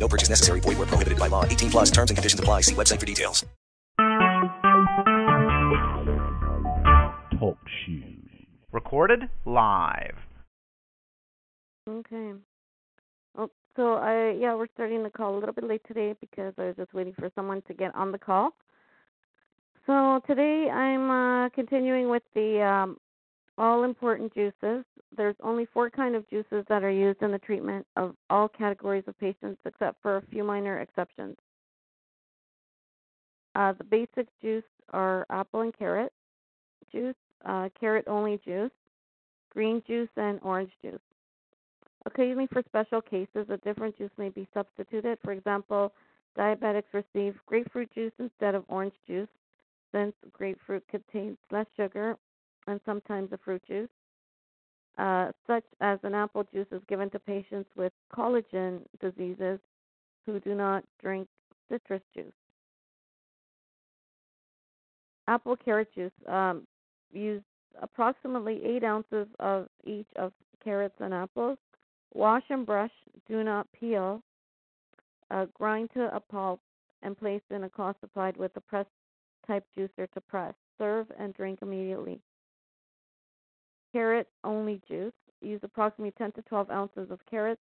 No purchase necessary. Void where prohibited by law. 18 plus terms and conditions apply. See website for details. Talk shoes. Recorded live. Okay. Oh, so I yeah, we're starting the call a little bit late today because I was just waiting for someone to get on the call. So today I'm uh, continuing with the um, all important juices. There's only four kind of juices that are used in the treatment of all categories of patients, except for a few minor exceptions. Uh, the basic juice are apple and carrot juice, uh, carrot only juice, green juice, and orange juice. Occasionally, for special cases, a different juice may be substituted. For example, diabetics receive grapefruit juice instead of orange juice, since grapefruit contains less sugar and sometimes a fruit juice. Uh, such as an apple juice is given to patients with collagen diseases who do not drink citrus juice. Apple carrot juice um, use approximately eight ounces of each of carrots and apples. Wash and brush, do not peel. Uh, grind to a pulp and place in a supplied with a press type juicer to press. Serve and drink immediately carrot only juice. Use approximately 10 to 12 ounces of carrots.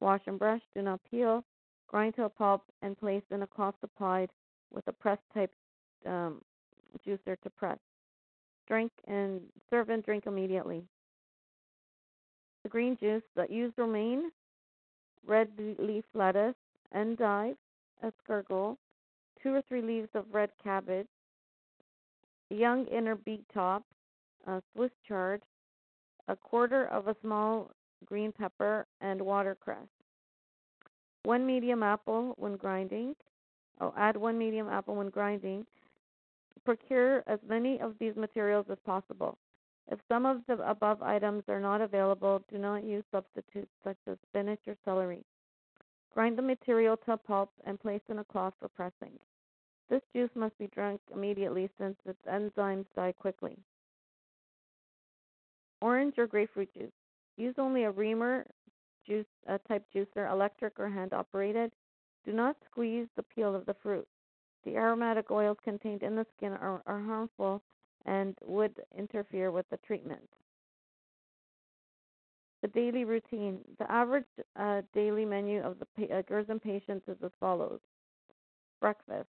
Wash and brush. Do not peel. Grind to a pulp and place in a cloth supplied with a press type um, juicer to press. Drink and serve and drink immediately. The green juice that use romaine, red leaf lettuce, endive, escarole, two or three leaves of red cabbage, young inner beet top, uh, Swiss chard, a quarter of a small green pepper, and watercress. One medium apple when grinding. Oh, add one medium apple when grinding. Procure as many of these materials as possible. If some of the above items are not available, do not use substitutes such as spinach or celery. Grind the material to a pulp and place in a cloth for pressing. This juice must be drunk immediately since its enzymes die quickly. Orange or grapefruit juice. Use only a reamer juice uh, type juicer, electric or hand operated. Do not squeeze the peel of the fruit. The aromatic oils contained in the skin are, are harmful and would interfere with the treatment. The daily routine. The average uh, daily menu of the uh, Gerson patients is as follows Breakfast.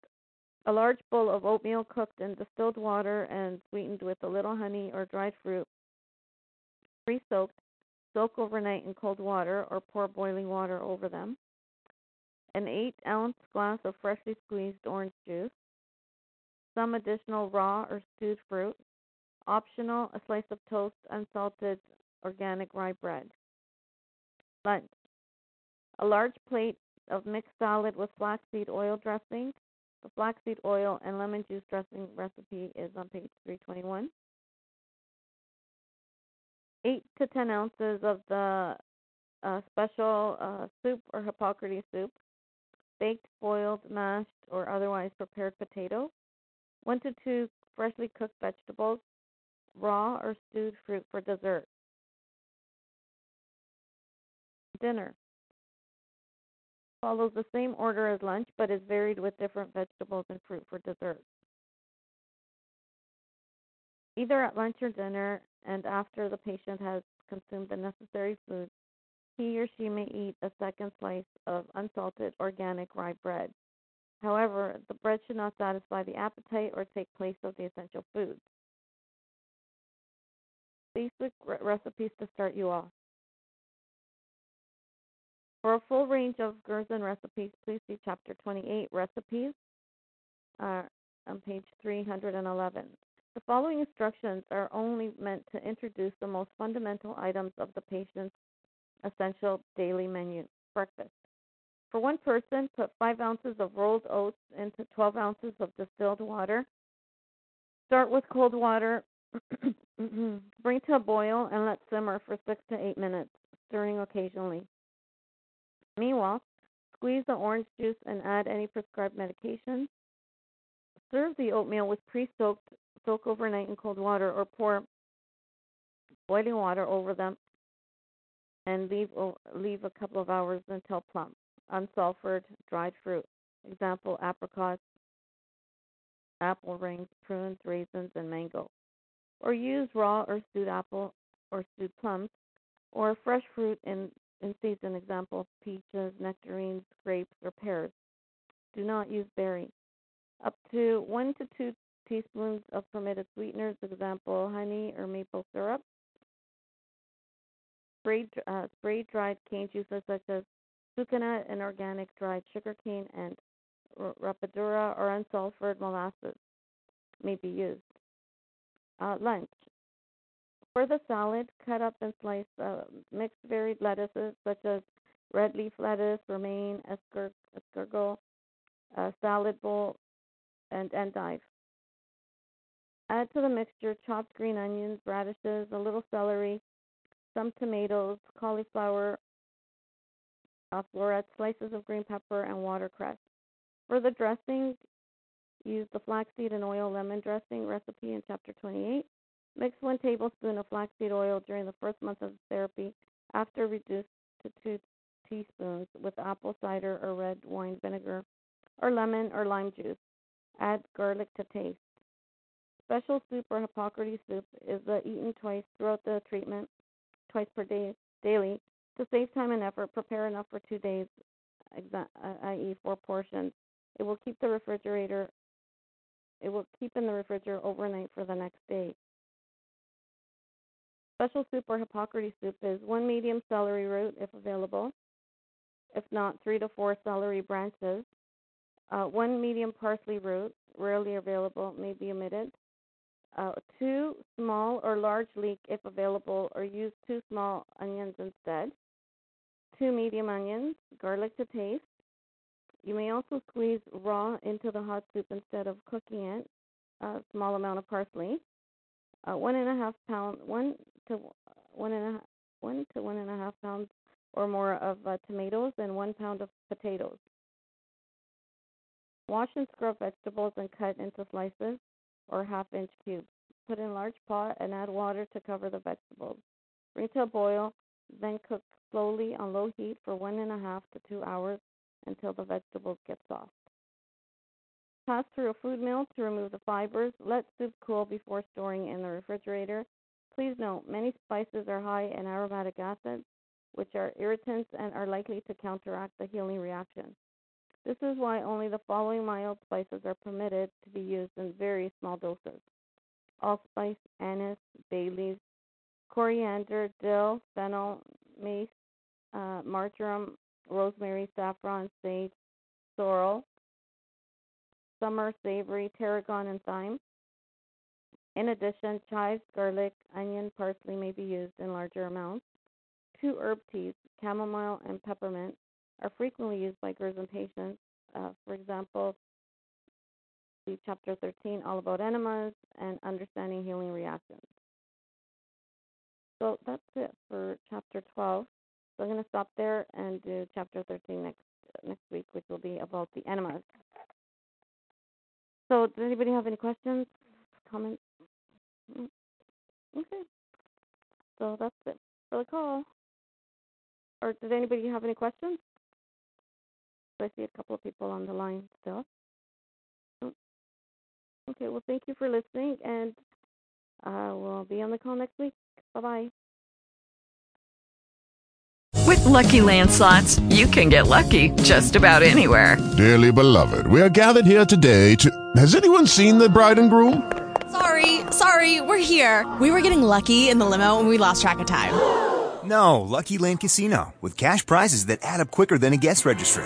A large bowl of oatmeal cooked in distilled water and sweetened with a little honey or dried fruit pre-soaked, soak overnight in cold water or pour boiling water over them. An 8 ounce glass of freshly squeezed orange juice. Some additional raw or stewed fruit. Optional, a slice of toast, unsalted organic rye bread. Lunch. A large plate of mixed salad with flaxseed oil dressing. The flaxseed oil and lemon juice dressing recipe is on page 321 eight to ten ounces of the uh, special uh, soup or Hippocrates soup, baked, boiled, mashed, or otherwise prepared potato, one to two freshly cooked vegetables, raw or stewed fruit for dessert. Dinner follows the same order as lunch but is varied with different vegetables and fruit for dessert. Either at lunch or dinner, and after the patient has consumed the necessary food, he or she may eat a second slice of unsalted organic rye bread. However, the bread should not satisfy the appetite or take place of the essential foods. Basic re- recipes to start you off. For a full range of Gerson recipes, please see Chapter 28 Recipes uh, on page 311. The following instructions are only meant to introduce the most fundamental items of the patient's essential daily menu breakfast. For one person, put 5 ounces of rolled oats into 12 ounces of distilled water. Start with cold water, bring to a boil, and let simmer for 6 to 8 minutes, stirring occasionally. Meanwhile, squeeze the orange juice and add any prescribed medications. Serve the oatmeal with pre soaked, soak overnight in cold water, or pour boiling water over them and leave leave a couple of hours until plump. Unsulfured dried fruit. Example: apricots, apple rings, prunes, raisins, and mango. Or use raw or stewed apple or stewed plums, or fresh fruit in in season. Example: peaches, nectarines, grapes, or pears. Do not use berries. Up to one to two teaspoons of permitted sweeteners. Example: honey or maple syrup sprayed, uh, sprayed dried cane juices such as sucanat and organic dried sugarcane and rapadura or unsulfured molasses may be used. Uh, lunch. For the salad, cut up and slice uh, mixed varied lettuces such as red leaf lettuce, romaine, escarole uh, salad bowl, and endive. Add to the mixture chopped green onions, radishes, a little celery, some tomatoes, cauliflower, uh, florets, slices of green pepper, and watercress. For the dressing, use the flaxseed and oil lemon dressing recipe in Chapter 28. Mix one tablespoon of flaxseed oil during the first month of therapy, after reduced to two teaspoons with apple cider or red wine vinegar, or lemon or lime juice. Add garlic to taste. Special soup or Hippocrates soup is uh, eaten twice throughout the treatment twice per day daily to save time and effort. Prepare enough for two days, uh, i.e., four portions. It will keep the refrigerator. It will keep in the refrigerator overnight for the next day. Special soup or Hippocrates soup is one medium celery root, if available. If not, three to four celery branches. Uh, one medium parsley root, rarely available, may be omitted uh, two small or large leek if available, or use two small onions instead. Two medium onions, garlic to taste. You may also squeeze raw into the hot soup instead of cooking it. A small amount of parsley. Uh, one and a half pound, one to one and a half, one to one and a half pounds or more of uh, tomatoes, and one pound of potatoes. Wash and scrub vegetables and cut into slices or half inch cubes. Put in large pot and add water to cover the vegetables. Bring to a boil, then cook slowly on low heat for one and a half to two hours until the vegetables get soft. Pass through a food mill to remove the fibers. Let soup cool before storing in the refrigerator. Please note, many spices are high in aromatic acids, which are irritants and are likely to counteract the healing reaction. This is why only the following mild spices are permitted to be used in very small doses allspice, anise, bay leaves, coriander, dill, fennel, mace, uh, marjoram, rosemary, saffron, sage, sorrel, summer savory, tarragon, and thyme. In addition, chives, garlic, onion, parsley may be used in larger amounts. Two herb teas, chamomile and peppermint, are frequently used by Gerson patients. Uh, for example, see chapter 13, all about enemas and understanding healing reactions. So that's it for chapter 12. So I'm going to stop there and do chapter 13 next next week, which will be about the enemas. So, does anybody have any questions, comments? Mm, okay. So that's it for the call. Or does anybody have any questions? So I see a couple of people on the line still. Oh, okay, well, thank you for listening, and uh, we'll be on the call next week. Bye bye. With lucky landslots, you can get lucky just about anywhere. Dearly beloved, we are gathered here today to. Has anyone seen the bride and groom? Sorry, sorry, we're here. We were getting lucky in the limo and we lost track of time. No, Lucky Land Casino, with cash prizes that add up quicker than a guest registry